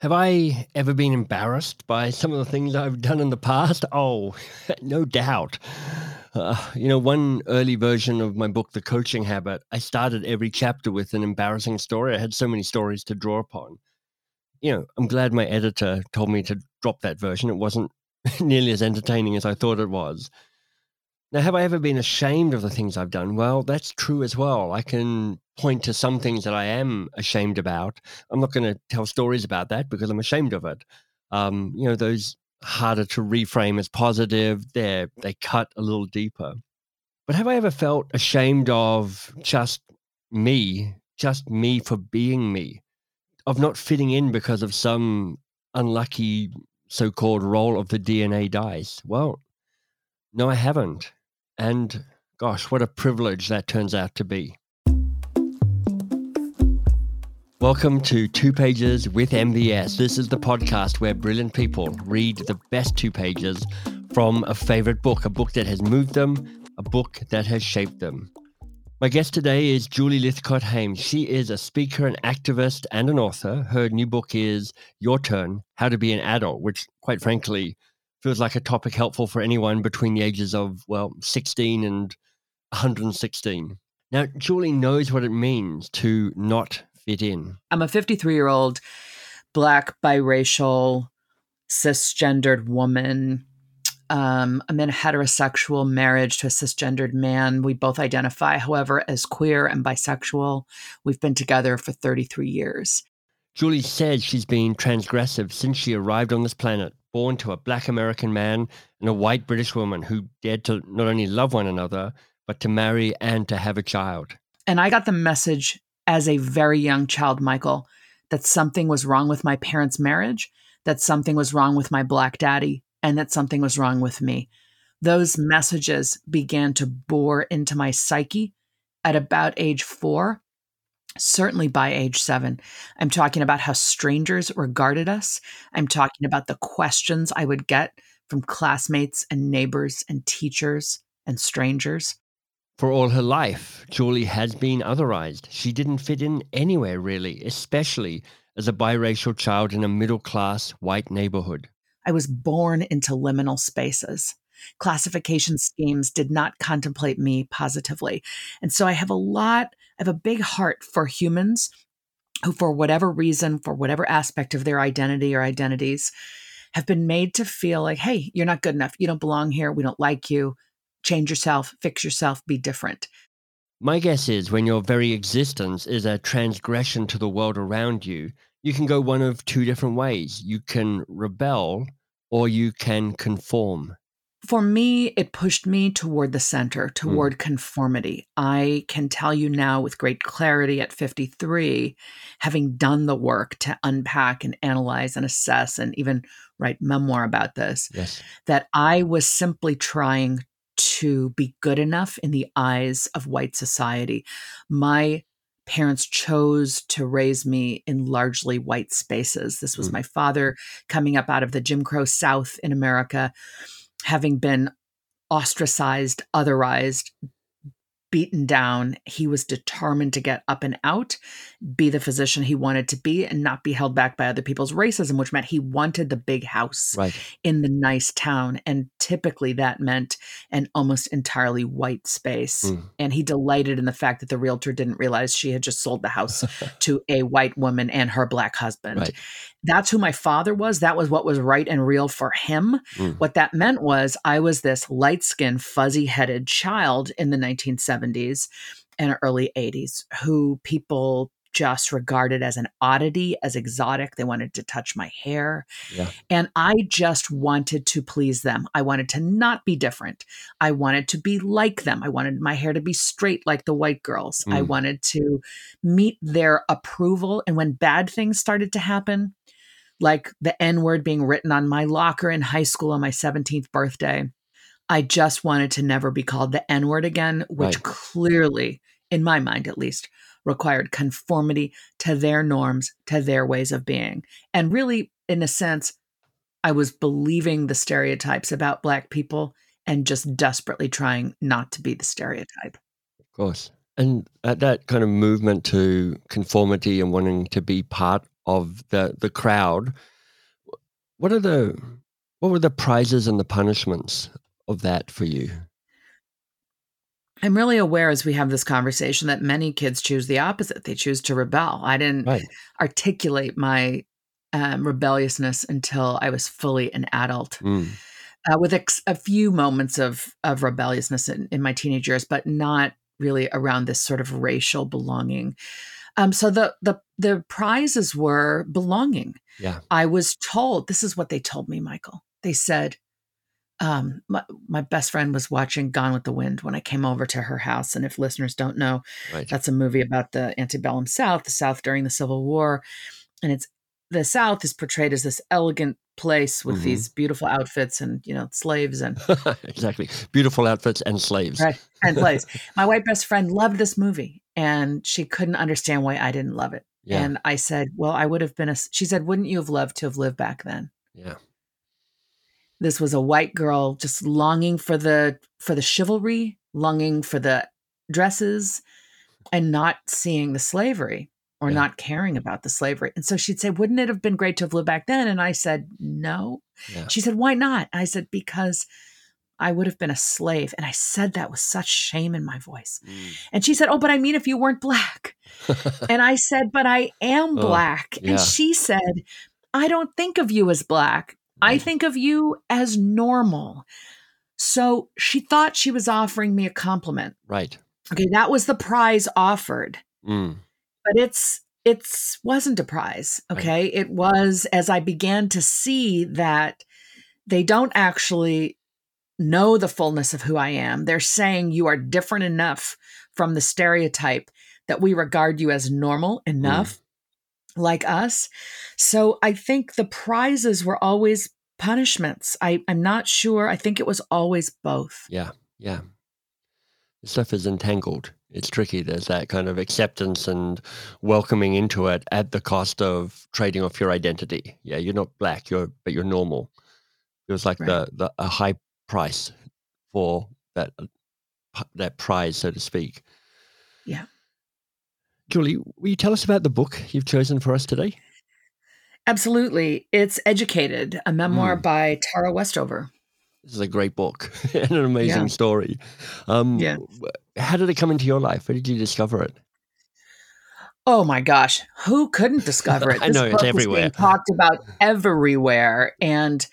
Have I ever been embarrassed by some of the things I've done in the past? Oh, no doubt. Uh, you know, one early version of my book, The Coaching Habit, I started every chapter with an embarrassing story. I had so many stories to draw upon. You know, I'm glad my editor told me to drop that version. It wasn't nearly as entertaining as I thought it was. Now, have I ever been ashamed of the things I've done? Well, that's true as well. I can point to some things that I am ashamed about. I'm not going to tell stories about that because I'm ashamed of it. Um, you know, those harder to reframe as positive, they they cut a little deeper. But have I ever felt ashamed of just me, just me for being me, of not fitting in because of some unlucky so-called roll of the DNA dice? Well, no, I haven't. And gosh, what a privilege that turns out to be. Welcome to Two Pages with MVS. This is the podcast where brilliant people read the best two pages from a favorite book, a book that has moved them, a book that has shaped them. My guest today is Julie Lythcott Haims. She is a speaker, an activist, and an author. Her new book is Your Turn How to Be an Adult, which, quite frankly, feels like a topic helpful for anyone between the ages of, well, 16 and 116. Now, Julie knows what it means to not fit in. I'm a 53 year old black, biracial, cisgendered woman. Um, I'm in a heterosexual marriage to a cisgendered man. We both identify, however, as queer and bisexual. We've been together for 33 years. Julie says she's been transgressive since she arrived on this planet born to a black American man and a white British woman who dared to not only love one another, but to marry and to have a child. And I got the message as a very young child, Michael, that something was wrong with my parents' marriage, that something was wrong with my black daddy, and that something was wrong with me. Those messages began to bore into my psyche at about age four certainly by age seven. I'm talking about how strangers regarded us. I'm talking about the questions I would get from classmates and neighbors and teachers and strangers. For all her life, Julie has been otherized. She didn't fit in anywhere, really, especially as a biracial child in a middle class white neighborhood. I was born into liminal spaces. Classification schemes did not contemplate me positively. And so I have a lot I have a big heart for humans who, for whatever reason, for whatever aspect of their identity or identities, have been made to feel like, hey, you're not good enough. You don't belong here. We don't like you. Change yourself, fix yourself, be different. My guess is when your very existence is a transgression to the world around you, you can go one of two different ways. You can rebel or you can conform for me, it pushed me toward the center, hmm. toward mm. conformity. I can tell you now with great clarity at 53, having done the work to unpack and analyze and assess and even write memoir about this, yes. that I was simply trying to be good enough in the eyes of white society. My parents chose to raise me in largely white spaces. This was mm. my father coming up out of the Jim Crow South in America having been ostracized, otherized, beaten down, he was determined to get up and out, be the physician he wanted to be, and not be held back by other people's racism, which meant he wanted the big house right. in the nice town. And typically that meant an almost entirely white space. Mm. And he delighted in the fact that the realtor didn't realize she had just sold the house to a white woman and her black husband. Right. That's who my father was. That was what was right and real for him. Mm. What that meant was I was this light skinned, fuzzy headed child in the 1970s and early 80s who people just regarded as an oddity, as exotic. They wanted to touch my hair. Yeah. And I just wanted to please them. I wanted to not be different. I wanted to be like them. I wanted my hair to be straight like the white girls. Mm. I wanted to meet their approval. And when bad things started to happen, like the N word being written on my locker in high school on my 17th birthday, I just wanted to never be called the N word again, which right. clearly, in my mind at least, required conformity to their norms, to their ways of being. And really, in a sense, I was believing the stereotypes about Black people and just desperately trying not to be the stereotype. Of course. And at that kind of movement to conformity and wanting to be part of the the crowd. What are the what were the prizes and the punishments of that for you? I'm really aware as we have this conversation that many kids choose the opposite. They choose to rebel. I didn't Right. articulate my um, rebelliousness until I was fully an adult, Mm. uh, with ex- a few moments of of rebelliousness in, in my teenage years, but not really around this sort of racial belonging. Um, so the the the prizes were belonging. Yeah. I was told this is what they told me, Michael. They said, um, my, my best friend was watching Gone with the Wind when I came over to her house. And if listeners don't know, Right. that's a movie about the antebellum South, the South during the Civil War. And it's the South is portrayed as this elegant place with Mhm. these beautiful outfits and, you know, slaves and exactly. Beautiful outfits and slaves. Right. and slaves. My white best friend loved this movie and she couldn't understand why I didn't love it. Yeah. And I said, Well, I would have been a, she said, Wouldn't you have loved to have lived back then? yeah. This was a white girl just longing for the for the chivalry longing for the dresses and not seeing the slavery or Yeah. not caring about the slavery and so she'd say wouldn't it have been great to have lived back then and i said no Yeah. she said why not i said because i would have been a slave and i said that with such shame in my voice Mm. and she said oh but i mean if you weren't black and I said, But I am Oh, black. yeah. And she said, I don't think of you as black. I think of you as normal. So she thought she was offering me a compliment. right. Okay, that was the prize offered. Mm. But it's it's wasn't a prize. Right. Okay. It was as I began to see that they don't actually know the fullness of who I am. They're saying you are different enough from the stereotype that we regard you as normal enough, like us. So I think the prizes were always punishments. I, I'm not sure. I think it was always both. Yeah. Yeah. This stuff is entangled. It's tricky. There's that kind of acceptance and welcoming into it at the cost of trading off your identity. Yeah, you're not black, you're but you're normal. It was like Right. the, the a high price for that that prize, so to speak. Yeah. Julie, will you tell us about the book you've chosen for us today? Absolutely. It's Educated, a memoir Mm. by Tara Westover. This is a great book and an amazing Yeah. story. Um, Yeah. How did it come into your life? Where did you discover it? Oh my gosh, who couldn't discover it? I know, it's everywhere. being talked about everywhere, and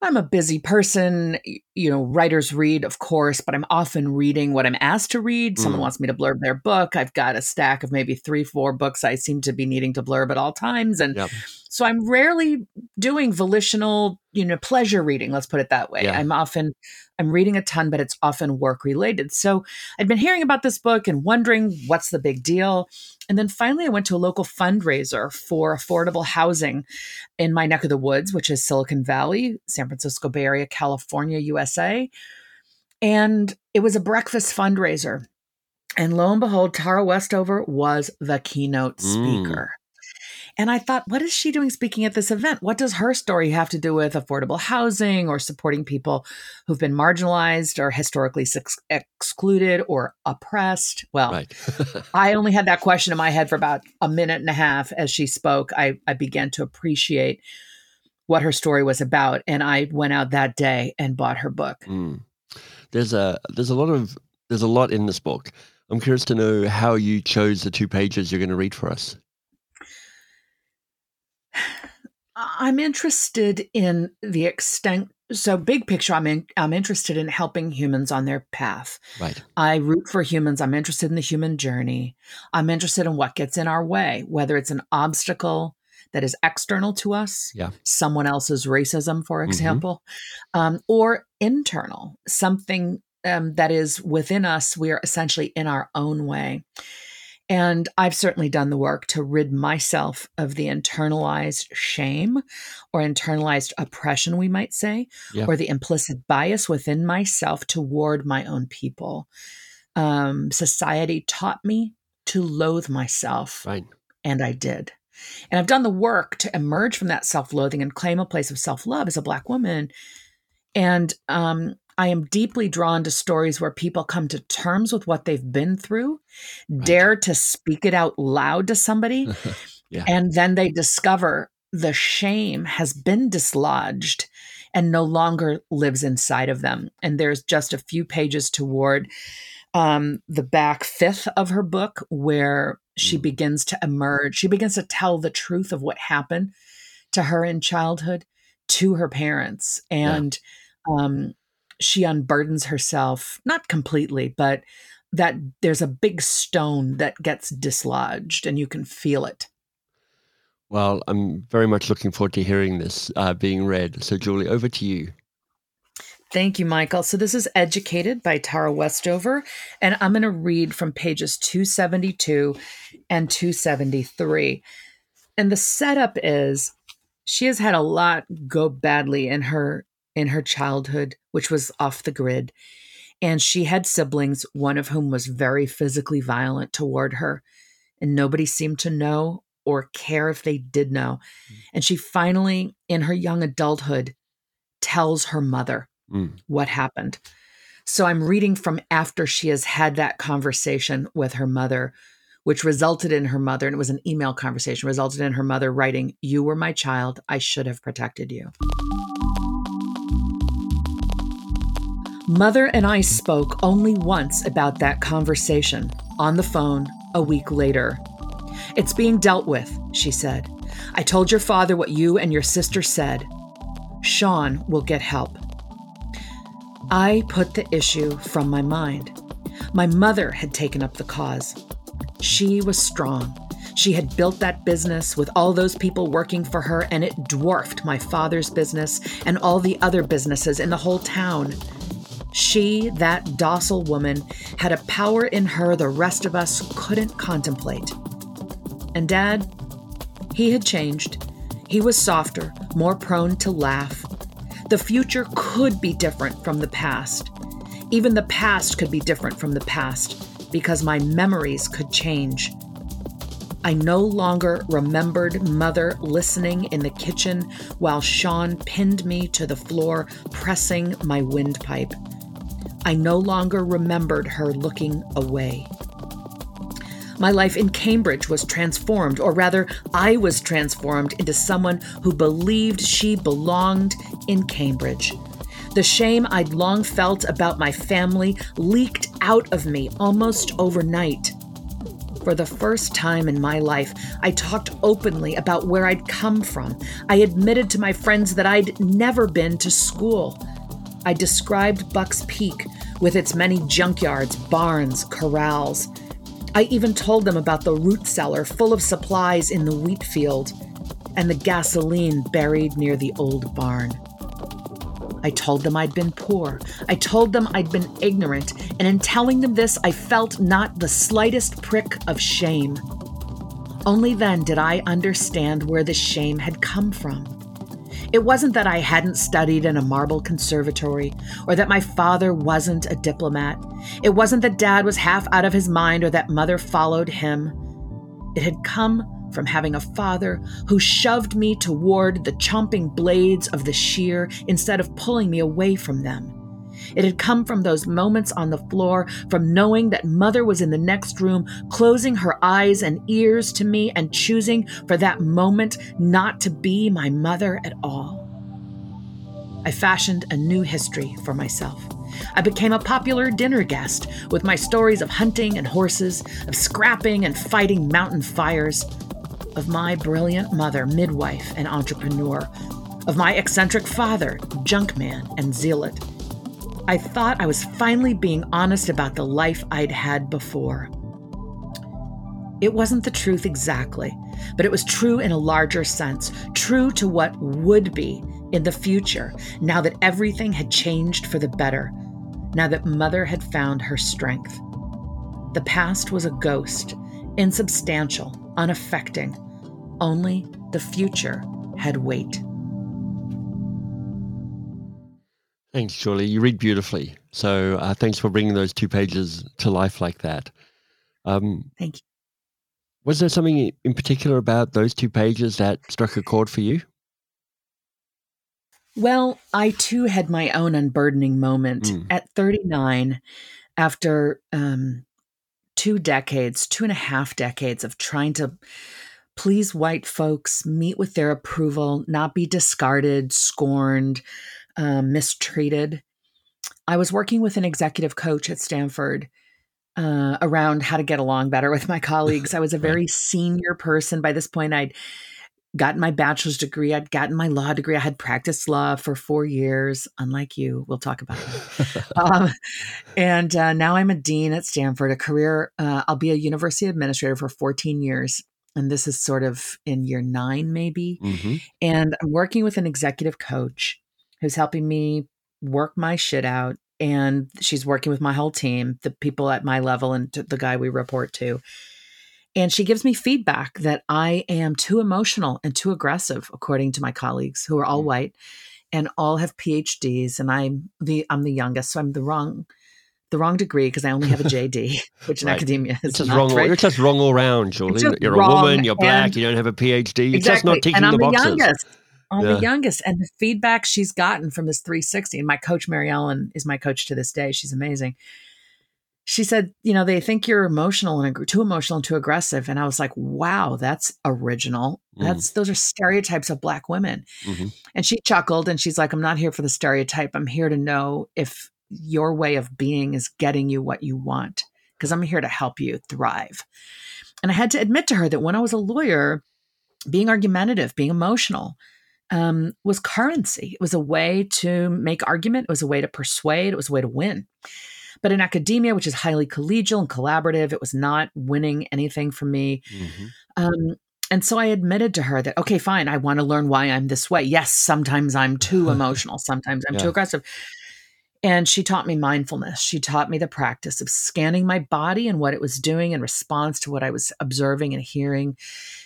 I'm a busy person. You know, writers read, of course, but I'm often reading what I'm asked to read. Someone Mm. wants me to blurb their book. I've got a stack of maybe three, four books I seem to be needing to blurb at all times, and Yep. so I'm rarely doing volitional, you know, pleasure reading. Let's put it that way. Yeah. I'm often I'm reading a ton, but it's often work related. So I'd been hearing about this book and wondering what's the big deal. And then finally, I went to a local fundraiser for affordable housing in my neck of the woods, which is Silicon Valley, San Francisco Bay Area, California, USA. And it was a breakfast fundraiser. And lo and behold, Tara Westover was the keynote Mm. And I thought, what is she doing speaking at this event? What does her story have to do with affordable housing or supporting people who've been marginalized or historically sex- excluded or oppressed? Well, Right. I only had that question in my head for about a minute and a half as she spoke. I, I began to appreciate what her story was about. And I went out that day and bought her book. Mm. There's a there's a lot of there's a lot in this book. I'm curious to know how you chose the two pages you're going to read for us. I'm interested in the extent. So, big picture, I'm in, I'm interested in helping humans on their path. Right. I root for humans. I'm interested in the human journey. I'm interested in what gets in our way, whether it's an obstacle that is external to us, Yeah. someone else's racism, for Mhm. example, um, or internal, something um, that is within us. We are essentially in our own way. And I've certainly done the work to rid myself of the internalized shame or internalized oppression, we might say, Yeah. or the implicit bias within myself toward my own people. Um, society taught me to loathe myself, Right. and I did. And I've done the work to emerge from that self loathing and claim a place of self love as a Black woman. And um, I am deeply drawn to stories where people come to terms with what they've been through, Right. dare to speak it out loud to somebody, Yeah. And then they discover the shame has been dislodged and no longer lives inside of them. And there's just a few pages toward um, the back fifth of her book where she mm. begins to emerge. She begins to tell the truth of what happened to her in childhood to her parents. And yeah. um, she unburdens herself, not completely, but that there's a big stone that gets dislodged and you can feel it. Well, I'm very much looking forward to hearing this uh, being read. So, Julie, over to you. Thank you, Michael. So, this is Educated by Tara Westover, and I'm going to read from pages 272 and 273. And the setup is she has had a lot go badly in her in her childhood, which was off the grid. And she had siblings, one of whom was very physically violent toward her. And nobody seemed to know or care if they did know. Mm. And she finally, in her young adulthood, tells her mother mm. what happened. So I'm reading from after she has had that conversation with her mother, which resulted in her mother, and it was an email conversation, resulted in her mother writing, You were my child. I should have protected you. Mother and I spoke only once about that conversation on the phone a week later it's being dealt with, she said. I told your father what you and your sister said. Shawn will get help. I put the issue from my mind. My mother had taken up the cause. She was strong. She had built that business with all those people working for her, and it dwarfed my father's business and all the other businesses in the whole town. She, that docile woman, had a power in her the rest of us couldn't contemplate. And Dad, he had changed. He was softer, more prone to laugh. The future could be different from the past. Even the past could be different from the past because my memories could change. I no longer remembered Mother listening in the kitchen while Shawn pinned me to the floor, pressing my windpipe. I no longer remembered her looking away. My life in Cambridge was transformed, or rather, I was transformed into someone who believed she belonged in Cambridge. The shame I'd long felt about my family leaked out of me almost overnight. For the first time in my life, I talked openly about where I'd come from. I admitted to my friends that I'd never been to school. I described Buck's Peak with its many junkyards, barns, corrals. I even told them about the root cellar full of supplies in the wheat field and the gasoline buried near the old barn. I told them I'd been poor. I told them I'd been ignorant, and in telling them this, I felt not the slightest prick of shame. Only then did I understand where the shame had come from. It wasn't that I hadn't studied in a marble conservatory, or that my father wasn't a diplomat. It wasn't that dad was half out of his mind or that mother followed him. It had come from having a father who shoved me toward the chomping blades of the shear instead of pulling me away from them. It had come from those moments on the floor, from knowing that mother was in the next room, closing her eyes and ears to me and choosing for that moment not to be my mother at all. I fashioned a new history for myself. I became a popular dinner guest with my stories of hunting and horses, of scrapping and fighting mountain fires, of my brilliant mother, midwife and entrepreneur, of my eccentric father, junkman and zealot I thought I was finally being honest about the life I'd had before. It wasn't the truth exactly, but it was true in a larger sense, true to what would be in the future, now that everything had changed for the better, now that Mother had found her strength. The past was a ghost, insubstantial, unaffecting. Only the future had weight. Thanks, Julie. You read beautifully. So uh, thanks for bringing those two pages to life like that. Um, Thank you. Was there something in particular about those two pages that struck a chord for you? Well, I too had my own unburdening moment mm. at 39 after um, two decades, two and a half decades of trying to please white folks, meet with their approval, not be discarded, scorned, um, mistreated. I was working with an executive coach at Stanford uh, around how to get along better with my colleagues. I was a very senior person. By this point, I'd gotten my bachelor's degree, I'd gotten my law degree, I had practiced law for four years, unlike you. We'll talk about that. um, and uh, now I'm a dean at Stanford, a career, uh, I'll be a university administrator for 14 years. And this is sort of in year nine, maybe. Mm-hmm. And I'm working with an executive coach who's helping me work my shit out. And she's working with my whole team, the people at my level and the guy we report to. And she gives me feedback that I am too emotional and too aggressive, according to my colleagues who are all mm. white and all have PhDs. And I'm the I'm the youngest, so I'm the wrong the wrong degree because I only have a JD, which in right. academia is just wrong. All, you're just wrong all around, Julie. You're a woman. You're black. You don't have a PhD. You're exactly. just not ticking and I'm the boxes. The youngest. I'm yeah. the youngest, and the feedback she's gotten from this 360, and my coach Mary Ellen is my coach to this day. She's amazing. She said, you know, they think you're emotional and too emotional and too aggressive, and I was like, wow, that's original. Mm. That's those are stereotypes of black women. Mm-hmm. And she chuckled, and she's like, I'm not here for the stereotype. I'm here to know if your way of being is getting you what you want, because I'm here to help you thrive. And I had to admit to her that when I was a lawyer, being argumentative, being emotional, um, was currency. It was a way to make argument. It was a way to persuade. It was a way to win. But in academia, which is highly collegial and collaborative, it was not winning anything for me. Mm-hmm. Um, and so I admitted to her that, okay, fine, I want to learn why I'm this way. Yes, sometimes I'm too emotional, sometimes I'm yeah. too aggressive. And she taught me mindfulness. She taught me the practice of scanning my body and what it was doing in response to what I was observing and hearing.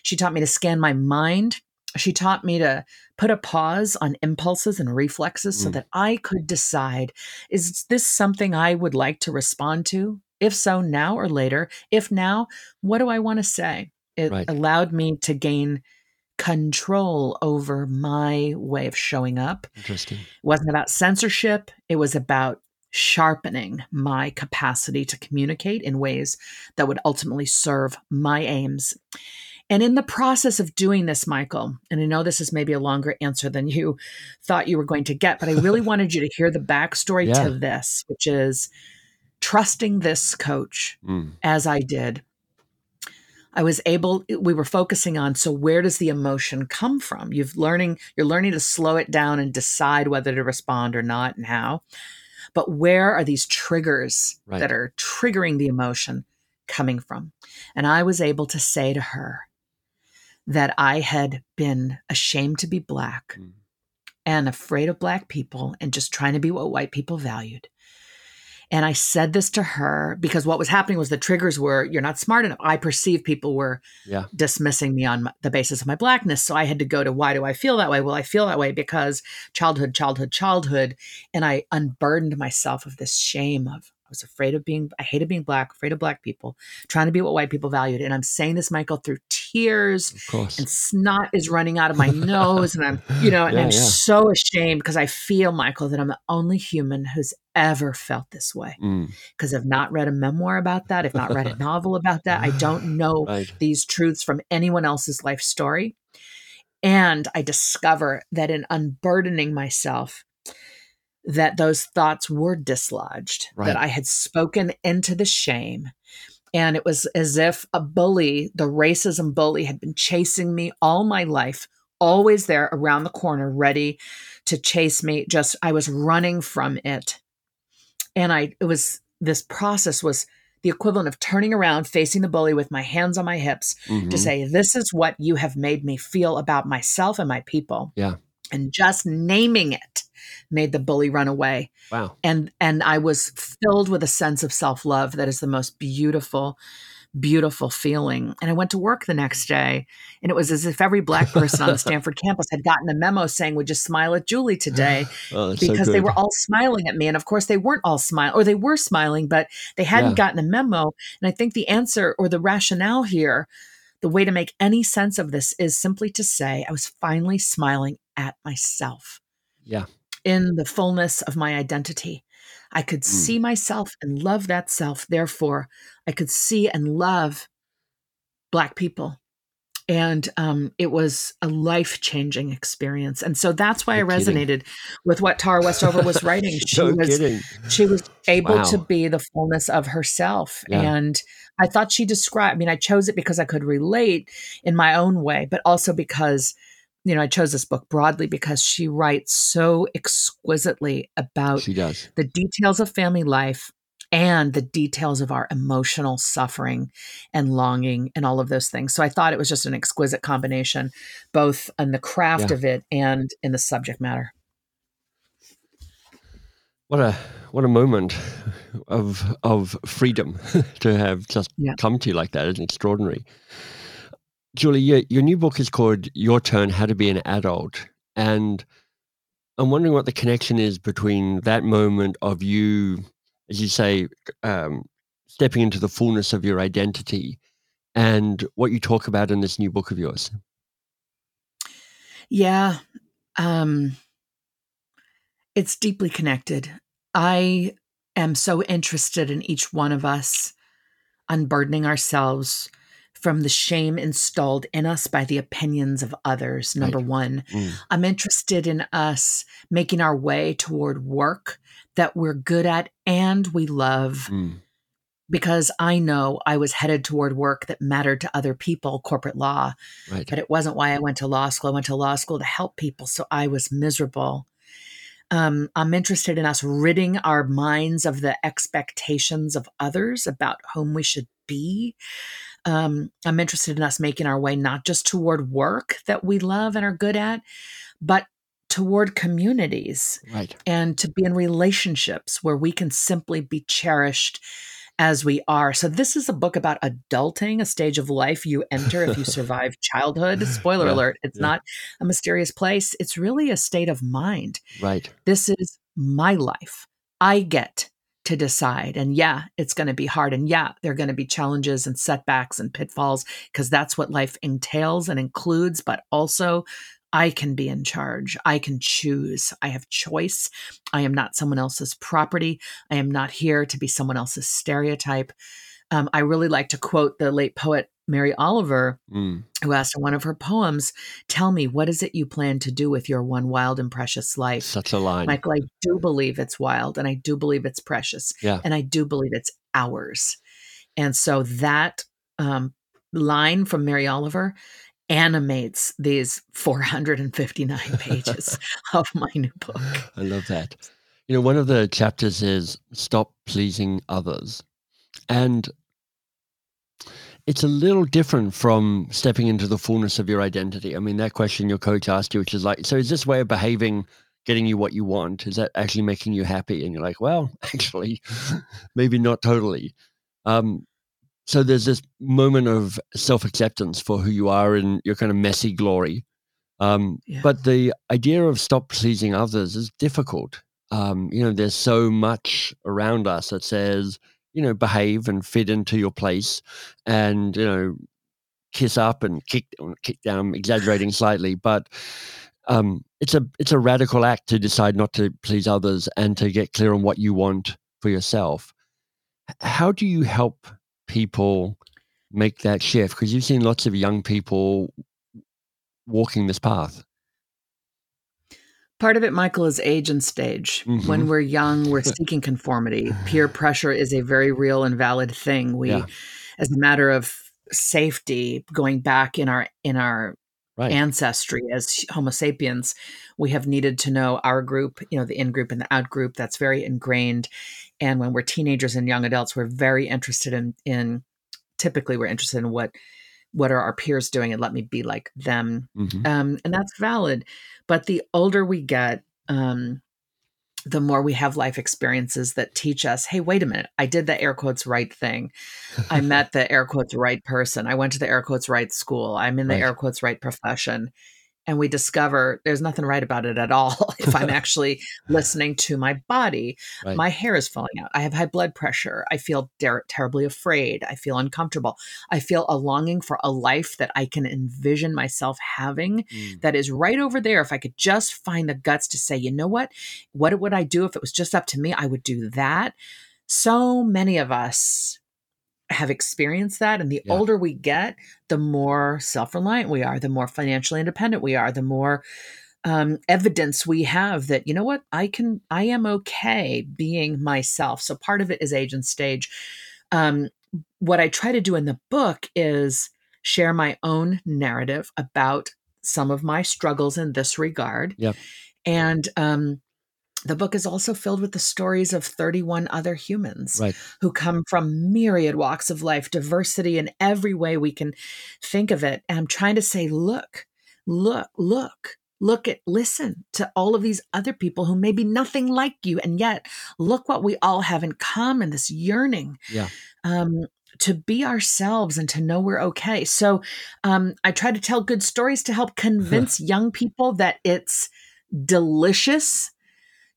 She taught me to scan my mind she taught me to put a pause on impulses and reflexes mm. so that I could decide is this something I would like to respond to? If so, now or later. If now, what do I want to say? It right. allowed me to gain control over my way of showing up. Interesting. It wasn't about censorship, it was about sharpening my capacity to communicate in ways that would ultimately serve my aims. And in the process of doing this, Michael, and I know this is maybe a longer answer than you thought you were going to get, but I really wanted you to hear the backstory yeah. to this, which is trusting this coach mm. as I did. I was able, we were focusing on so where does the emotion come from? You've learning, you're learning to slow it down and decide whether to respond or not and how. But where are these triggers right. that are triggering the emotion coming from? And I was able to say to her, that I had been ashamed to be black mm. and afraid of black people and just trying to be what white people valued. And I said this to her because what was happening was the triggers were you're not smart enough. I perceived people were yeah. dismissing me on the basis of my blackness. So I had to go to why do I feel that way? Well, I feel that way because childhood, childhood, childhood. And I unburdened myself of this shame of I was afraid of being, I hated being black, afraid of black people, trying to be what white people valued. And I'm saying this, Michael, through tears and snot is running out of my nose. And I'm, you know, and yeah, I'm yeah. so ashamed because I feel, Michael, that I'm the only human who's ever felt this way. Because mm. I've not read a memoir about that. I've not read a novel about that. I don't know right. these truths from anyone else's life story. And I discover that in unburdening myself, that those thoughts were dislodged, right. that I had spoken into the shame. And it was as if a bully, the racism bully, had been chasing me all my life, always there around the corner, ready to chase me. Just, I was running from it. And I, it was, this process was the equivalent of turning around, facing the bully with my hands on my hips mm-hmm. to say, This is what you have made me feel about myself and my people. Yeah. And just naming it made the bully run away. Wow. And and I was filled with a sense of self-love that is the most beautiful beautiful feeling. And I went to work the next day and it was as if every black person on the Stanford campus had gotten a memo saying, Would you smile at Julie today? oh, because so they were all smiling at me. And of course they weren't all smiling or they were smiling, but they hadn't yeah. gotten a memo. And I think the answer or the rationale here, the way to make any sense of this is simply to say I was finally smiling at myself. Yeah in the fullness of my identity. I could mm. see myself and love that self. Therefore, I could see and love Black people. and um, it was a life changing experience. And so that's why No I kidding. resonated with what Tara Westover was writing. She no was kidding. she was able to be the fullness of herself Yeah. and i thought she described i mean i chose it because i could relate in my own way but also because you know i chose this book broadly because she writes so exquisitely about She does. the details of family life and the details of our emotional suffering and longing and all of those things so i thought it was just an exquisite combination both in the craft Yeah. of it and in the subject matter What a what a moment of of freedom to have just Yeah. come to you like that. It's extraordinary. Julie, your, your new book is called Your Turn: How to Be an Adult, and I'm wondering what the connection is between that moment of you, as you say, um, stepping into the fullness of your identity, and what you talk about in this new book of yours. Yeah. Um it's deeply connected. I am so interested in each one of us unburdening ourselves from the shame installed in us by the opinions of others. Number Right. 1. Mm, I'm interested in us making our way toward work that we're good at and we love mm, because I know I was headed toward work that mattered to other people, corporate law, right. but it wasn't why I went to law school. I went to law school to help people, so I was miserable. Um, I'm interested in us ridding our minds of the expectations of others about whom we should be. Um, I'm interested in us making our way not just toward work that we love and are good at, but toward communities Right. and to be in relationships where we can simply be cherished as we are. So this is a book about adulting, a stage of life you enter if you survive childhood. Spoiler Yeah, alert, it's yeah. not a mysterious place. It's really a state of mind. Right. This is my life. I get to decide. And yeah, it's going to be hard. And yeah, there are going to be challenges and setbacks and pitfalls because that's what life entails and includes. But also, I can be in charge. I can choose. I have choice. I am not someone else's property. I am not here to be someone else's stereotype. Um, I really like to quote the late poet Mary Oliver, Mm, who asked in one of her poems, Tell me, what is it you plan to do with your one wild and precious life? such a line. Michael, I do believe it's wild and I do believe it's precious Yeah. and I do believe it's ours. And so that um, line from Mary Oliver animates these 459 pages of my new book. I love that. You know, one of the chapters is stop pleasing others. And it's a little different from stepping into the fullness of your identity. I mean, that question your coach asked you, which is like, so is this way of behaving getting you what you want? Is that actually making you happy? And you're like, well, actually, maybe not totally. Um, so there's this moment of self acceptance for who you are in your kind of messy glory. Um, Yeah. But the idea of stop pleasing others is difficult. Um, you know, there's so much around us that says, you know, behave and fit into your place and, you know, kiss up and kick, kick down, exaggerating slightly. But um, it's a it's a radical act to decide not to please others and to get clear on what you want for yourself. How do you help people make that shift? Because you've seen lots of young people walking this path. Part of it, Michael, is age and stage. Mhm. When we're young, we're seeking conformity. Peer pressure is a very real and valid thing. We, Yeah. as a matter of safety, going back in our in our Right. ancestry as Homo sapiens, we have needed to know our group, you know, the in group and the out group. That's very ingrained. And when we're teenagers and young adults, we're very interested in in typically we're interested in what what are our peers doing and let me be like them Mhm. um, and that's valid. But the older we get, um, the more we have life experiences that teach us, hey, wait a minute, I did the air quotes right thing. I met the air quotes right person. I went to the air quotes right school. I'm in the Right. air quotes right profession. And we discover there's nothing right about it at all. if I'm actually listening to my body, Right. my hair is falling out. I have high blood pressure. I feel ter- terribly afraid. I feel uncomfortable. I feel a longing for a life that I can envision myself having Mm. that is right over there. If I could just find the guts to say, you know what? What would I do if it was just up to me? I would do that. So many of us have experienced that. And the Yeah. older we get, the more self reliant we are, the more financially independent we are, the more um, evidence we have that, you know what, I can, I am okay being myself. So part of it is age and stage. Um, what I try to do in the book is share my own narrative about some of my struggles in this regard. Yep. And um, the book is also filled with the stories of 31 other humans Right. who come from myriad walks of life, diversity in every way we can think of it. And I'm trying to say, look, look, look, look at, listen to all of these other people who may be nothing like you. And yet, look what we all have in common this yearning. Yeah. Um, to be ourselves and to know we're okay. So um, I try to tell good stories to help convince young people that it's delicious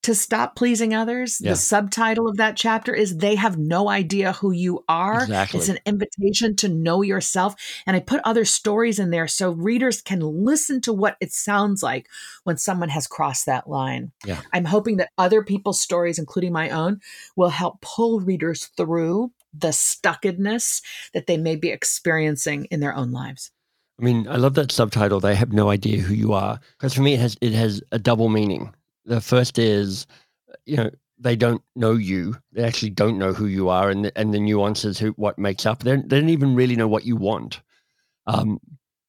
to stop pleasing others. Yeah. The subtitle of that chapter is They Have No Idea Who You Are. Exactly. It's an invitation to know yourself. And I put other stories in there so readers can listen to what it sounds like when someone has crossed that line. Yeah. I'm hoping that other people's stories, including my own, will help pull readers through the stuckedness that they may be experiencing in their own lives. I mean, I love that subtitle. They have no idea who you are because for me, it has it has a double meaning. The first is, you know, they don't know you. They actually don't know who you are, and the, and the nuances who what makes up. They they don't even really know what you want. Um,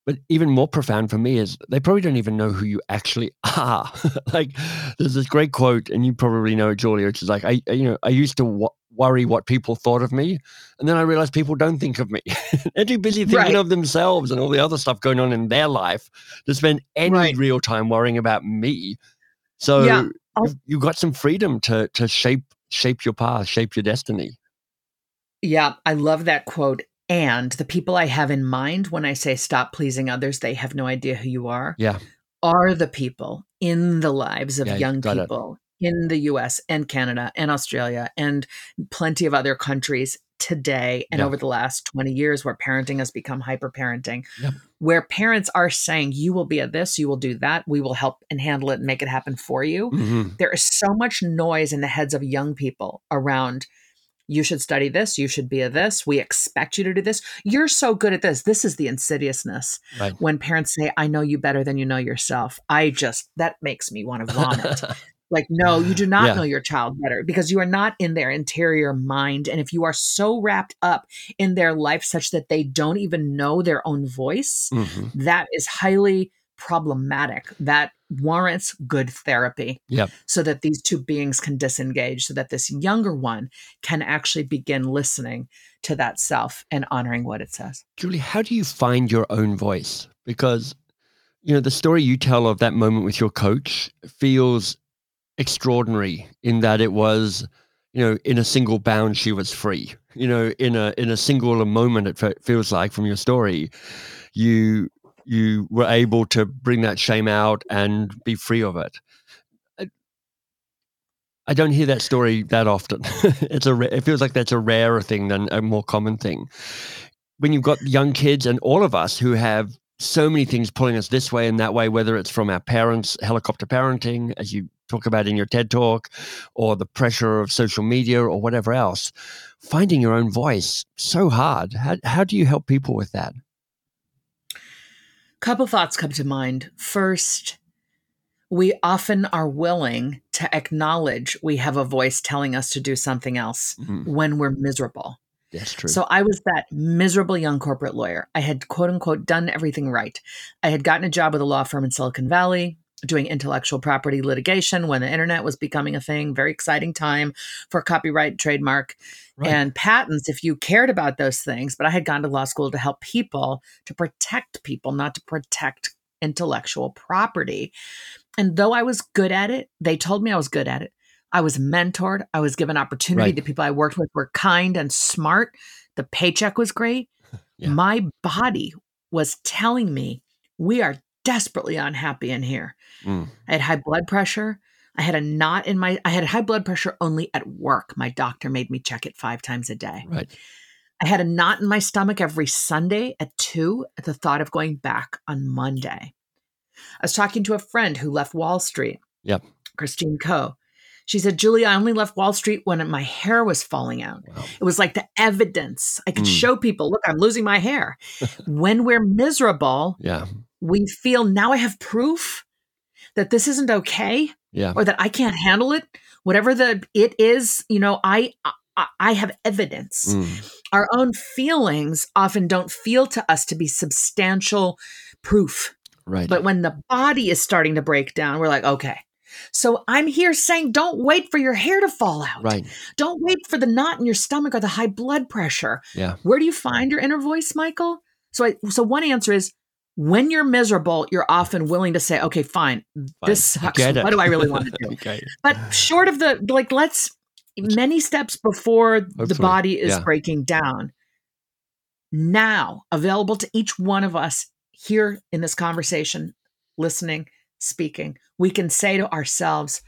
but even more profound for me is they probably don't even know who you actually are. like, there's this great quote, and you probably know it, Julia, which is like, I you know, I used to w- worry what people thought of me, and then I realized people don't think of me. They're too busy thinking Right. of themselves and all the other stuff going on in their life to spend any Right. real time worrying about me. So Yeah. You've, you've got some freedom to to shape shape your path, shape your destiny. Yeah, I love that quote. And the people I have in mind when I say stop pleasing others, they have no idea who you are, Yeah, are the people in the lives of Yeah, young got it. people in the US and Canada and Australia and plenty of other countries today and Yeah. over the last 20 years where parenting has become hyper parenting, Yep. where parents are saying, You will be a this, you will do that, we will help and handle it and make it happen for you. hmm There is so much noise in the heads of young people around you should study this, you should be a this, we expect you to do this. You're so good at this. This is the insidiousness right. when parents say, I know you better than you know yourself. I just, that makes me want to vomit. like, no, you do not Yeah. know your child better because you are not in their interior mind. And if you are so wrapped up in their life such that they don't even know their own voice, Mhm. that is highly problematic. That warrants good therapy Yep. so that these two beings can disengage, so that this younger one can actually begin listening to that self and honoring what it says. Julie, how do you find your own voice? Because, you know, the story you tell of that moment with your coach feels extraordinary in that it was, you know, in a single bound, she was free. You know, in a in a single moment, it fe- feels like from your story, you you were able to bring that shame out and be free of it. I, I don't hear that story that often. it's a it feels like that's a rarer thing than a more common thing when you've got young kids and all of us who have so many things pulling us this way and that way, whether it's from our parents, helicopter parenting, as you talk about in your TED talk, or the pressure of social media or whatever else, finding your own voice so hard. How, how do you help people with that? couple thoughts come to mind. First, we often are willing to acknowledge we have a voice telling us to do something else Mm, when we're miserable. That's true. So I was that miserable young corporate lawyer. I had quote unquote done everything right. I had gotten a job with a law firm in Silicon Valley doing intellectual property litigation when the internet was becoming a thing. Very exciting time for copyright, trademark, Right. and patents if you cared about those things. But I had gone to law school to help people, to protect people, not to protect intellectual property. And though I was good at it, they told me I was good at it. I was mentored. I was given opportunity. Right. The people I worked with were kind and smart. The paycheck was great. Yeah. My body was telling me, we are desperately unhappy in here. Mm, I had high blood pressure. I had a knot in my, I had high blood pressure only at work. My doctor made me check it five times a day. right. I had a knot in my stomach every Sunday at two at the thought of going back on Monday. I was talking to a friend who left Wall Street. Yep. Christine Coe. She said, Julie, I only left Wall Street when my hair was falling out. Wow. It was like the evidence. I could mm. show people, look, I'm losing my hair. when we're miserable, yeah. we feel now I have proof that this isn't okay yeah. or that I can't handle it. Whatever the it is, you know, I I, I have evidence. Mm. Our own feelings often don't feel to us to be substantial proof. Right. But when the body is starting to break down, we're like, okay, so I'm here saying don't wait for your hair to fall out. Right. Don't wait for the knot in your stomach or the high blood pressure. Yeah. Where do you find your inner voice, Michael? So I, so one answer is when you're miserable, you're often willing to say, okay, fine, fine. this sucks. What do I really want to do? okay. But short of the like let's many steps before Hopefully. the body is yeah. breaking down. Now available to each one of us here in this conversation, listening, speaking, we can say to ourselves,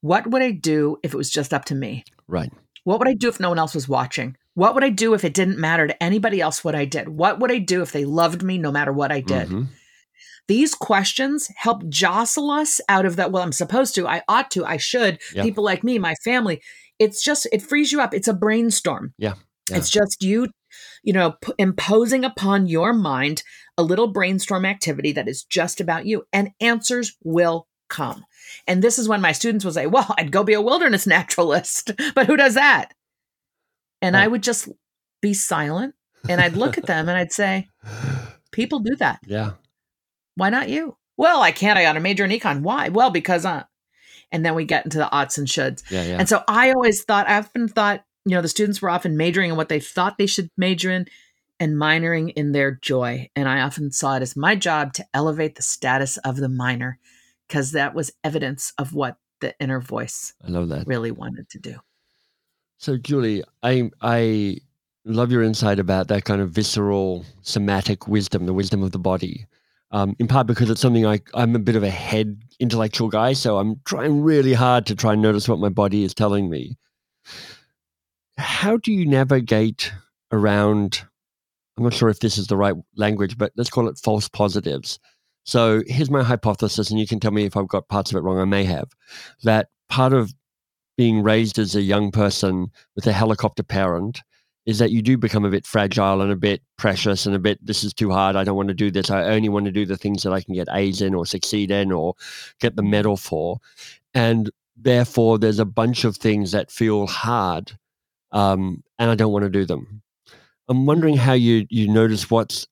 what would I do if it was just up to me? Right. What would I do if no one else was watching? What would I do if it didn't matter to anybody else what I did? What would I do if they loved me no matter what I did? Mm-hmm. These questions help jostle us out of that. Well, I'm supposed to, I ought to, I should. People like me, my family. It's just, it frees you up. It's a brainstorm. Yeah. Yeah. It's just you, you know, p- imposing upon your mind a little brainstorm activity that is just about you, and answers will come. And this is when my students will say, Well, I'd go be a wilderness naturalist, but who does that? And I would just be silent and I'd look at them and I'd say, People do that. Yeah. Why not you? Well, I can't. I got a major in econ. Why? Well, because uh and then we get into the oughts and shoulds. Yeah, yeah. And so I always thought, I often thought, you know, the students were often majoring in what they thought they should major in and minoring in their joy. And I often saw it as my job to elevate the status of the minor because that was evidence of what the inner voice I love that. really wanted to do. So Julie, I I love your insight about that kind of visceral somatic wisdom, the wisdom of the body. Um, in part because it's something I, I'm a bit of a head intellectual guy, so I'm trying really hard to try and notice what my body is telling me. How do you navigate around I'm not sure if this is the right language, but let's call it false positives. So here's my hypothesis, and you can tell me if I've got parts of it wrong. I may have. That part of being raised as a young person with a helicopter parent is that you do become a bit fragile and a bit precious and a bit, this is too hard. I don't want to do this. I only want to do the things that I can get A's in or succeed in or get the medal for. And therefore, there's a bunch of things that feel hard um, and I don't want to do them. I'm wondering how you you notice what's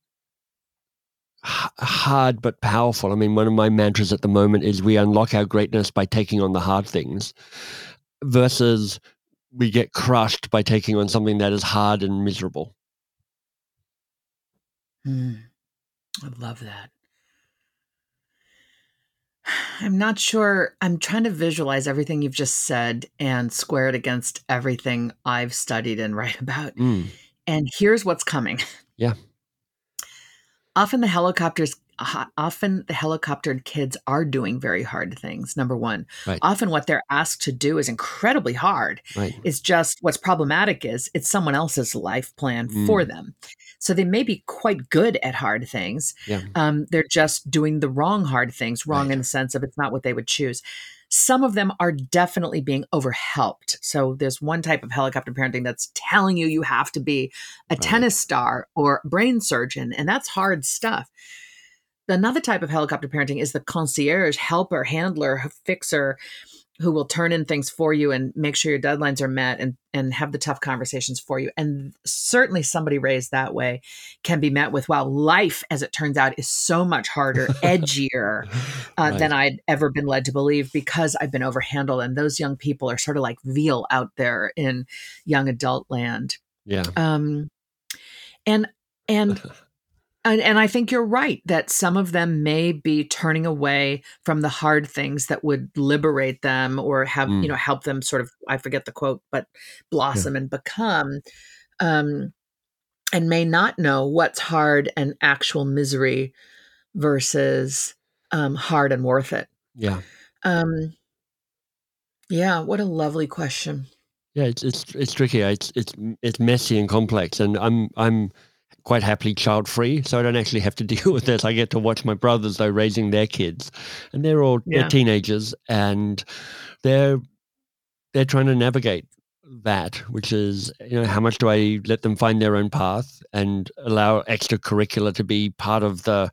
hard but powerful. I mean, one of my mantras at the moment is we unlock our greatness by taking on the hard things versus we get crushed by taking on something that is hard and miserable. Mm, I love that. I'm not sure. I'm trying to visualize everything you've just said and square it against everything I've studied and write about. Mm. And here's what's coming. Yeah. Often the helicopters often the helicoptered kids are doing very hard things number one right. often what they're asked to do is incredibly hard right. it's just what's problematic is it's someone else's life plan mm. for them so they may be quite good at hard things yeah. um, they're just doing the wrong hard things wrong right. in the sense of it's not what they would choose some of them are definitely being overhelped. So there's one type of helicopter parenting that's telling you you have to be a right. tennis star or brain surgeon, and that's hard stuff. Another type of helicopter parenting is the concierge, helper, handler, fixer, who will turn in things for you and make sure your deadlines are met and and have the tough conversations for you. And certainly somebody raised that way can be met with wow life as it turns out is so much harder edgier uh, right. than i'd ever been led to believe because i've been overhandled. And those young people are sort of like veal out there in young adult land. Yeah. Um and and And, and I think you're right that some of them may be turning away from the hard things that would liberate them or have, mm. you know, help them sort of, I forget the quote, but blossom yeah. and become, um, and may not know what's hard and actual misery versus um, hard and worth it. Yeah. Um, yeah. What a lovely question. Yeah, it's it's it's tricky. It's it's it's messy and complex, and I'm I'm quite happily child free, so I don't actually have to deal with this. I get to watch my brothers though raising their kids, and they're all yeah. they're teenagers, and they're they're trying to navigate that, which is, you know, how much do I let them find their own path and allow extracurricular to be part of the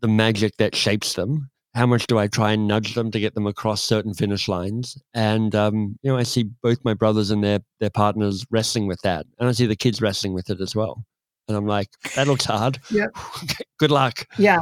the magic that shapes them? How much do I try and nudge them to get them across certain finish lines? And um, you know, I see both my brothers and their their partners wrestling with that, and I see the kids wrestling with it as well. And I'm like, that looks hard. Yeah. Good luck. Yeah.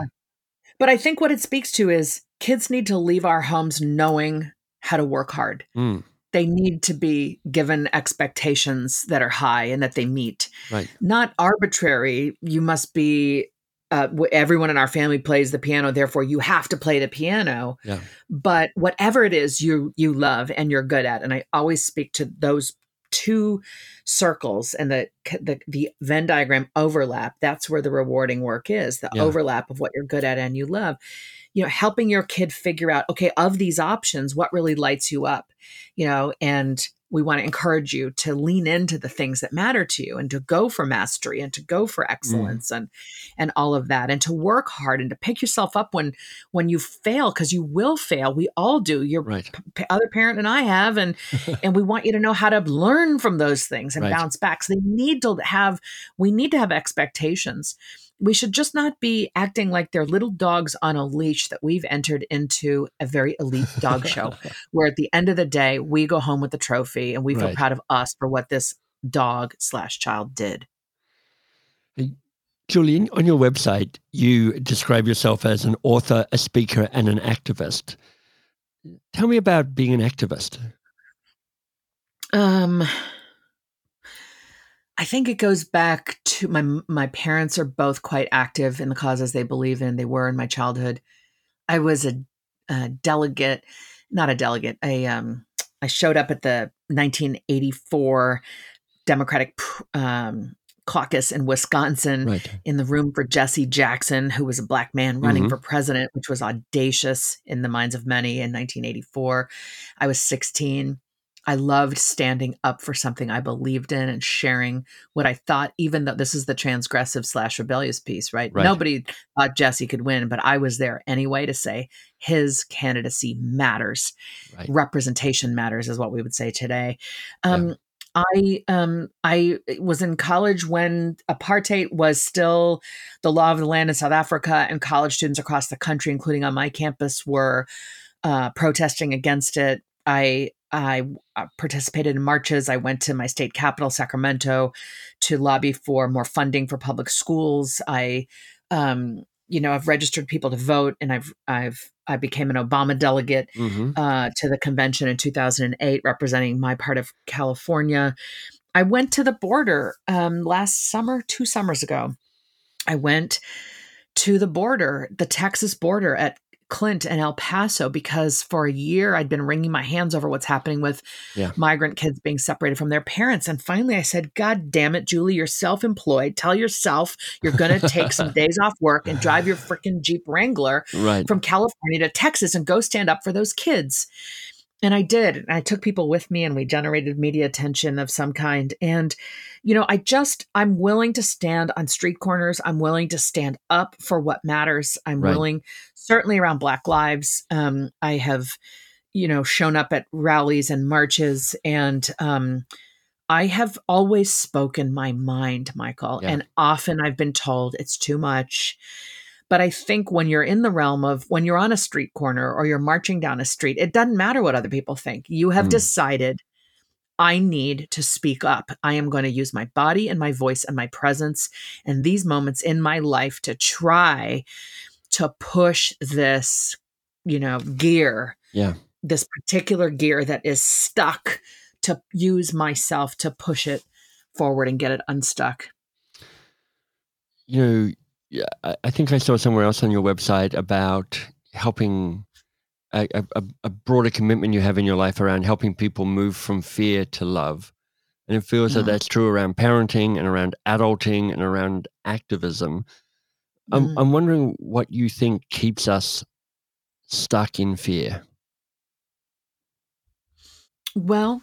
But I think what it speaks to is kids need to leave our homes knowing how to work hard. Mm, They need to be given expectations that are high and that they meet, right. not arbitrary. You must be. Uh, everyone in our family plays the piano, therefore you have to play the piano. Yeah. But whatever it is you you love and you're good at, and I always speak to those two circles and the the, the Venn diagram overlap. That's where the rewarding work is. The Yeah. overlap of what you're good at and you love you know helping your kid figure out okay of these options what really lights you up you know and we want to encourage you to lean into the things that matter to you and to go for mastery and to go for mm. excellence and and all of that and to work hard and to pick yourself up when when you fail because you will fail. We all do. Your Right. p- other parent and I have and and we want you to know how to learn from those things and Right. bounce back. So they need to have we need to have expectations we should just not be acting like they're little dogs on a leash that we've entered into a very elite dog show where at the end of the day we go home with the trophy and we feel Right. proud of us for what this dog slash child did Julian, on your website, you describe yourself as an author, a speaker, and an activist. Tell me about being an activist. Um, I think it goes back to my my parents are both quite active in the causes they believe in. They were in my childhood. I was a, a delegate, not a delegate. A um, I showed up at the 1984 Democratic um, caucus in Wisconsin Right. in the room for Jesse Jackson, who was a black man running Mhm. for president, which was audacious in the minds of many in 1984. I was 16. I loved standing up for something I believed in and sharing what I thought, even though this is the transgressive slash rebellious piece, right? Right. Nobody thought Jesse could win, but I was there anyway to say his candidacy matters Right. representation matters is what we would say today um i um i was in college when apartheid was still the law of the land in south africa and college students across the country including on my campus were uh, protesting against it i I uh, participated in marches. I went to my state capital, Sacramento, to lobby for more funding for public schools. I, um, you know, I've registered people to vote, and I've I've I became an Obama delegate hmm uh, to the convention in 2008, representing my part of California. I went to the border um, last summer, two summers ago. I went to the border, the Texas border at Clint and El Paso, because for a year I'd been wringing my hands over what's happening with Yeah. migrant kids being separated from their parents. And finally I said, God damn it, Julie, you're self employed. Tell yourself you're going to take some days off work and drive your freaking Jeep Wrangler Right. from California to Texas and go stand up for those kids. And I did. And I took people with me and we generated media attention of some kind. And, you know, I just, I'm willing to stand on street corners. I'm willing to stand up for what matters. I'm Right. willing, certainly around Black Lives. Um, I have, you know, shown up at rallies and marches. And um, I have always spoken my mind, Michael. Yeah. And often I've been told it's too much. But I think when you're in the realm of when you're on a street corner or you're marching down a street, it doesn't matter what other people think. You have Mm. decided, I need to speak up. I am going to use my body and my voice and my presence and these moments in my life to try to push this, you know, gear, Yeah. this particular gear that is stuck, to use myself to push it forward and get it unstuck. You know, yeah, I, I think I saw somewhere else on your website about helping a, a, a- broader commitment you have in your life around helping people move from fear to love. And it feels that Mhm. that's true around parenting and around adulting and around activism. I'm, Mm. I'm wondering what you think keeps us stuck in fear. Well,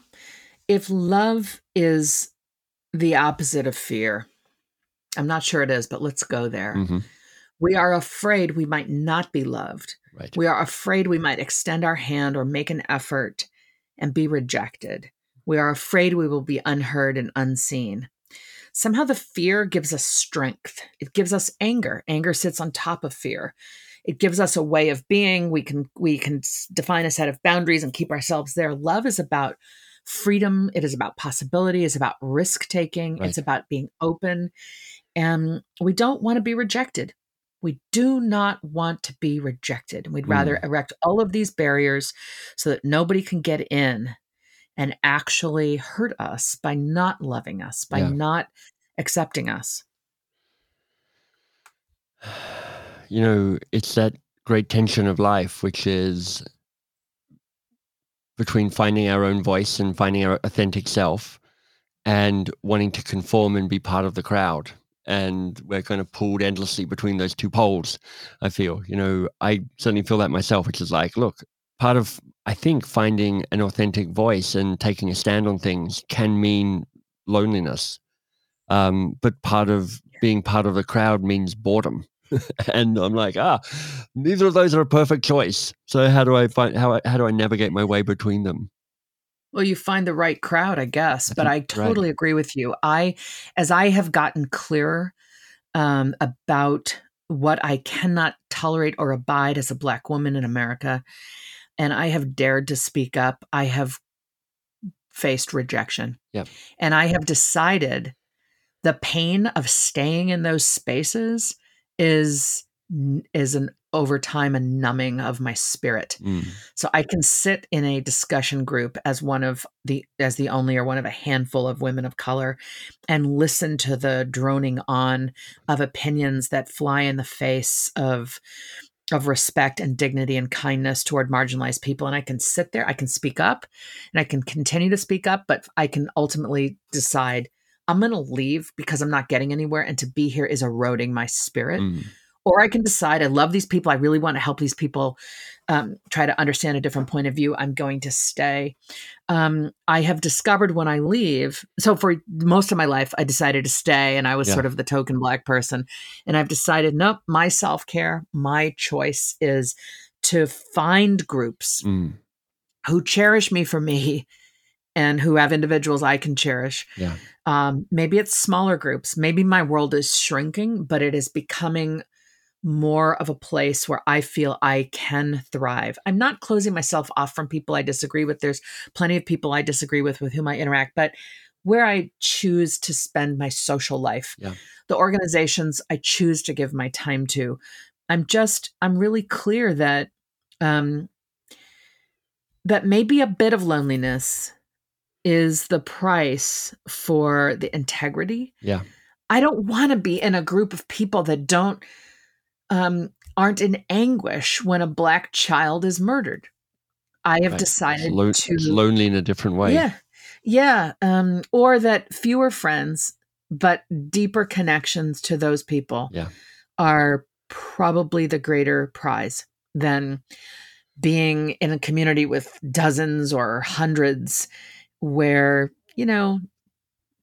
if love is the opposite of fear, I'm not sure it is, but let's go there. hmm We are afraid we might not be loved. Right. We are afraid we might extend our hand or make an effort and be rejected. We are afraid we will be unheard and unseen. Somehow the fear gives us strength. It gives us anger. Anger sits on top of fear. It gives us a way of being. We can we can define a set of boundaries and keep ourselves there. Love is about freedom. It is about possibility. It's about risk taking. Right. It's about being open. And we don't want to be rejected. We do not want to be rejected. We'd rather mm. erect all of these barriers so that nobody can get in and actually hurt us by not loving us, by yeah. not accepting us. You know, it's that great tension of life, which is between finding our own voice and finding our authentic self and wanting to conform and be part of the crowd and we're kind of pulled endlessly between those two poles i feel. You know i certainly feel that myself which is like look part of i think finding an authentic voice and taking a stand on things can mean loneliness. Um, but part of being part of the crowd means boredom. And i'm like ah neither of those are a perfect choice. So how do i find how, how do i navigate my way between them well, you find the right crowd, I guess. But I totally right. agree with you. I, as I have gotten clearer um, about what I cannot tolerate or abide as a Black woman in America, and I have dared to speak up, I have faced rejection. Yep. And I have decided the pain of staying in those spaces is is an over time a numbing of my spirit. Mm. So I can sit in a discussion group as one of the as the only or one of a handful of women of color and listen to the droning on of opinions that fly in the face of of respect and dignity and kindness toward marginalized people and I can sit there I can speak up and I can continue to speak up but I can ultimately decide I'm going to leave because I'm not getting anywhere and to be here is eroding my spirit. Mm or I can decide I love these people. I really want to help these people um, try to understand a different point of view. I'm going to stay. Um, I have discovered when I leave. So for most of my life, I decided to stay, and I was yeah. sort of the token black person. And I've decided, nope, my self care, my choice is to find groups mm. who cherish me for me and who have individuals I can cherish. Yeah. Um, maybe it's smaller groups. Maybe my world is shrinking, but it is becoming more of a place where I feel I can thrive. I'm not closing myself off from people I disagree with. There's plenty of people I disagree with with whom I interact, but where I choose to spend my social life, yeah. the organizations I choose to give my time to, I'm just I'm really clear that um that maybe a bit of loneliness is the price for the integrity. Yeah. I don't want to be in a group of people that don't um, aren't in anguish when a black child is murdered. I have right. decided lo- to lonely in a different way. Yeah, yeah, um, or that fewer friends but deeper connections to those people yeah. are probably the greater prize than being in a community with dozens or hundreds where you know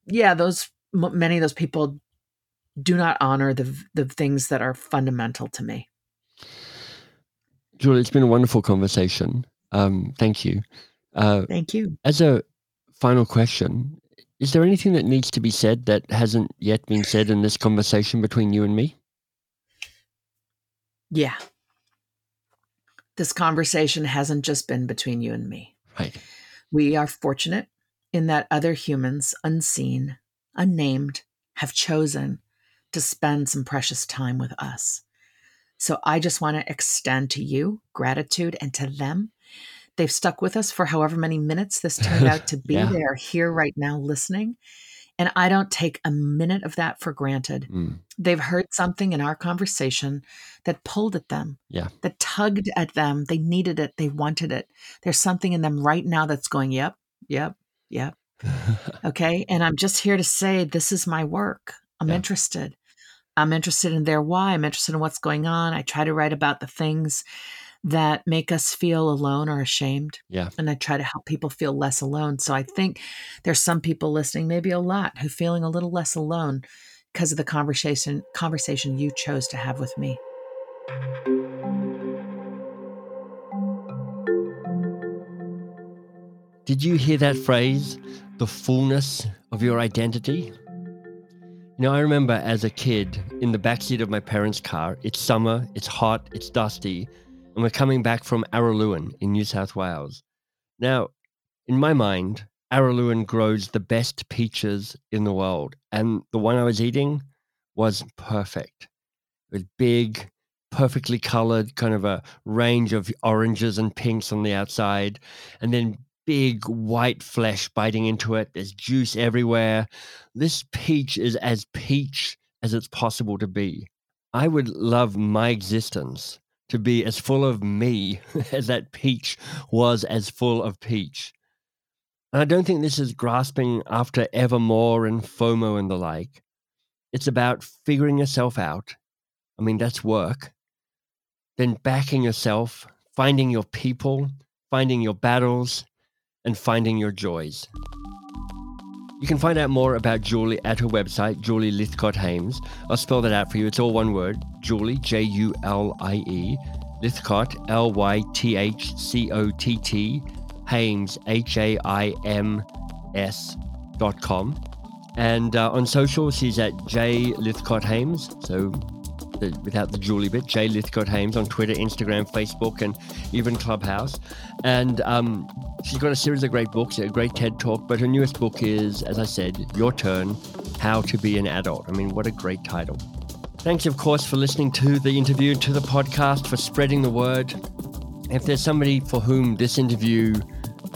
yeah those many of those people do not honor the the things that are fundamental to me. Julie, it's been a wonderful conversation. Um, thank you. Uh, thank you. As a final question, is there anything that needs to be said that hasn't yet been said in this conversation between you and me? Yeah. This conversation hasn't just been between you and me. Right. We are fortunate in that other humans, unseen, unnamed, have chosen to spend some precious time with us. So I just want to extend to you gratitude and to them. They've stuck with us for however many minutes this turned out to be. yeah. They are here right now listening. And I don't take a minute of that for granted. Mm. They've heard something in our conversation that pulled at them, yeah. that tugged at them. They needed it. They wanted it. There's something in them right now that's going, yep, yep, yep. okay. And I'm just here to say, this is my work. I'm yeah. interested. I'm interested in their why. I'm interested in what's going on. I try to write about the things that make us feel alone or ashamed. Yeah. And I try to help people feel less alone. So I think there's some people listening, maybe a lot, who feeling a little less alone because of the conversation conversation you chose to have with me. Did you hear that phrase, the fullness of your identity? You know, I remember as a kid in the backseat of my parents' car, it's summer, it's hot, it's dusty, and we're coming back from Araluen in New South Wales. Now, in my mind, Araluen grows the best peaches in the world, and the one I was eating was perfect. It was big, perfectly colored, kind of a range of oranges and pinks on the outside, and then big white flesh biting into it. There's juice everywhere. This peach is as peach as it's possible to be. I would love my existence to be as full of me as that peach was as full of peach. And I don't think this is grasping after evermore and FOMO and the like. It's about figuring yourself out. I mean, that's work. Then backing yourself, finding your people, finding your battles, and finding your joys. You can find out more about Julie at her website, Julie Lythcott Haims. I'll spell that out for you. It's all one word Julie, J U L I E, Lythcott, L Y T H C O T T, Haims, H A I M S dot com. And uh, on social, she's at J Lythcott Haims. So the, without the Julie bit, Jay Lythcott Haims on Twitter, Instagram, Facebook, and even Clubhouse. And um, she's got a series of great books, a great TED talk. But her newest book is, as I said, Your Turn How to Be an Adult. I mean, what a great title. Thanks, of course, for listening to the interview, to the podcast, for spreading the word. If there's somebody for whom this interview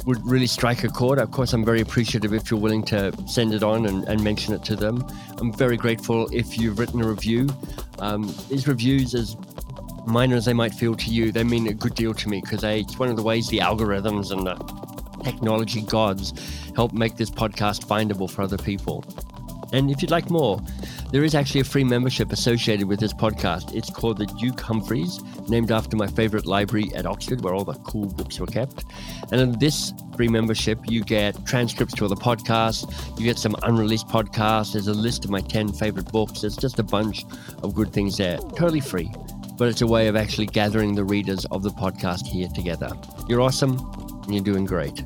would really strike a chord. Of course, I'm very appreciative if you're willing to send it on and, and mention it to them. I'm very grateful if you've written a review. Um, these reviews, as minor as they might feel to you, they mean a good deal to me because it's one of the ways the algorithms and the technology gods help make this podcast findable for other people. And if you'd like more, there is actually a free membership associated with this podcast. It's called the Duke Humfreys, named after my favorite library at Oxford, where all the cool books were kept. And in this free membership, you get transcripts to all the podcasts, you get some unreleased podcasts, there's a list of my 10 favorite books. There's just a bunch of good things there, totally free. But it's a way of actually gathering the readers of the podcast here together. You're awesome, and you're doing great.